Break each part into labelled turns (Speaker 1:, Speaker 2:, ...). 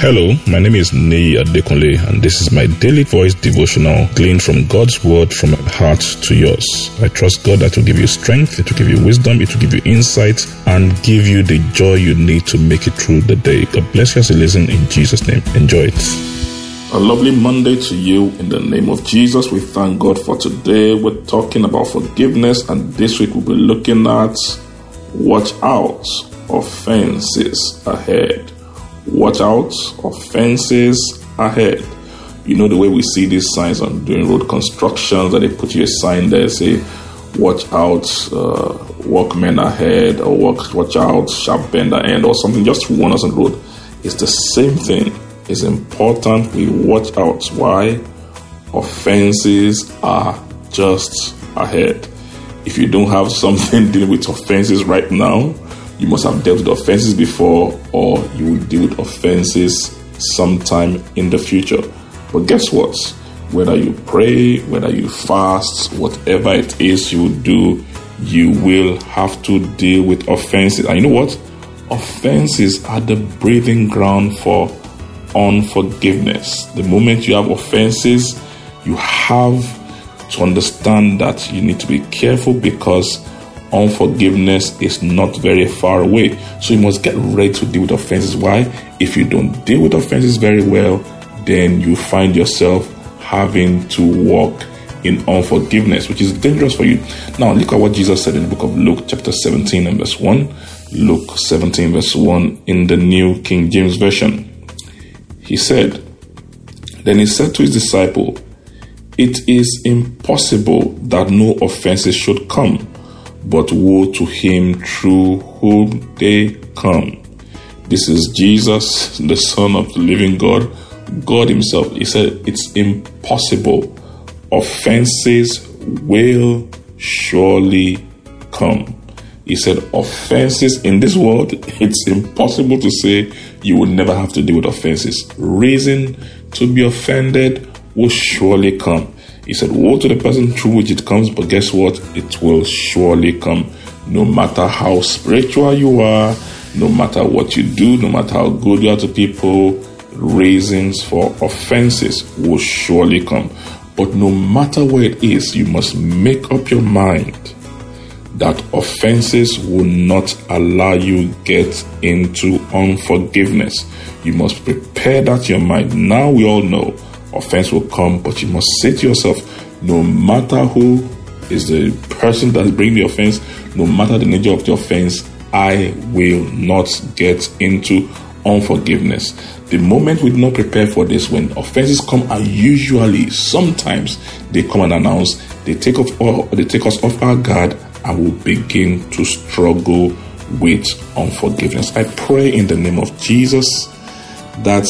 Speaker 1: Hello, my name is Nei Adekunle, and this is my daily voice devotional gleaned from God's word from my heart to yours. I trust God that will give you strength, it will give you wisdom, it will give you insight, and give you the joy you need to make it through the day. God bless you as you listen in Jesus' name. Enjoy it. A lovely Monday to you in the name of Jesus. We thank God for today. We're talking about forgiveness, and this week we'll be looking at watch out offenses ahead. Watch out, offenses ahead. You know the way we see these signs on doing road constructions that they put you a sign there say, "Watch out, uh, workmen ahead," or "Watch watch out, sharp bend end," or something just to warn us on road. It's the same thing. It's important we watch out. Why? Offenses are just ahead. If you don't have something dealing with offenses right now, you must have dealt with offenses before, or you will deal with offenses sometime in the future. But guess what? Whether you pray, whether you fast, whatever it is you do, you will have to deal with offenses. And you know what? Offenses are the breathing ground for unforgiveness. The moment you have offenses, you have to understand that you need to be careful because unforgiveness is not very far away. So you must get ready to deal with offenses. Why? If you don't deal with offenses very well, then you find yourself having to walk in unforgiveness, which is dangerous for you. Now, look at what Jesus said in the book of Luke, chapter 17 and verse 1. Luke 17, verse 1 in the New King James Version. He said, Then he said to his disciple, It is impossible that no offenses should come but woe to him through whom they come. This is Jesus, the Son of the living God, God Himself. He said, It's impossible. Offenses will surely come. He said, Offenses in this world, it's impossible to say you will never have to deal with offenses. Reason to be offended will surely come. He said, Woe to the person through which it comes, but guess what? It will surely come. No matter how spiritual you are, no matter what you do, no matter how good you are to people, reasons for offenses will surely come. But no matter where it is, you must make up your mind that offenses will not allow you get into unforgiveness. You must prepare that your mind. Now we all know offense will come, but you must say to yourself, no matter who is the person that is bringing the offense, no matter the nature of the offense, I will not get into unforgiveness. The moment we do not prepare for this, when offenses come, are usually sometimes they come and announce, they take off, or they take us off our guard, and we begin to struggle with unforgiveness. I pray in the name of Jesus that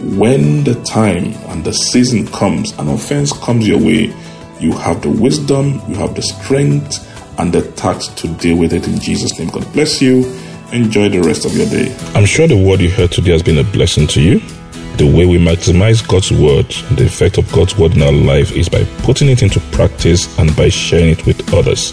Speaker 1: when the time and the season comes, an offense comes your way, you have the wisdom, you have the strength, and the tact to deal with it in Jesus' name. God bless you. Enjoy the rest of your day. I'm sure the word you heard today has been a blessing to you. The way we maximize God's word, the effect of God's word in our life is by putting it into practice and by sharing it with others.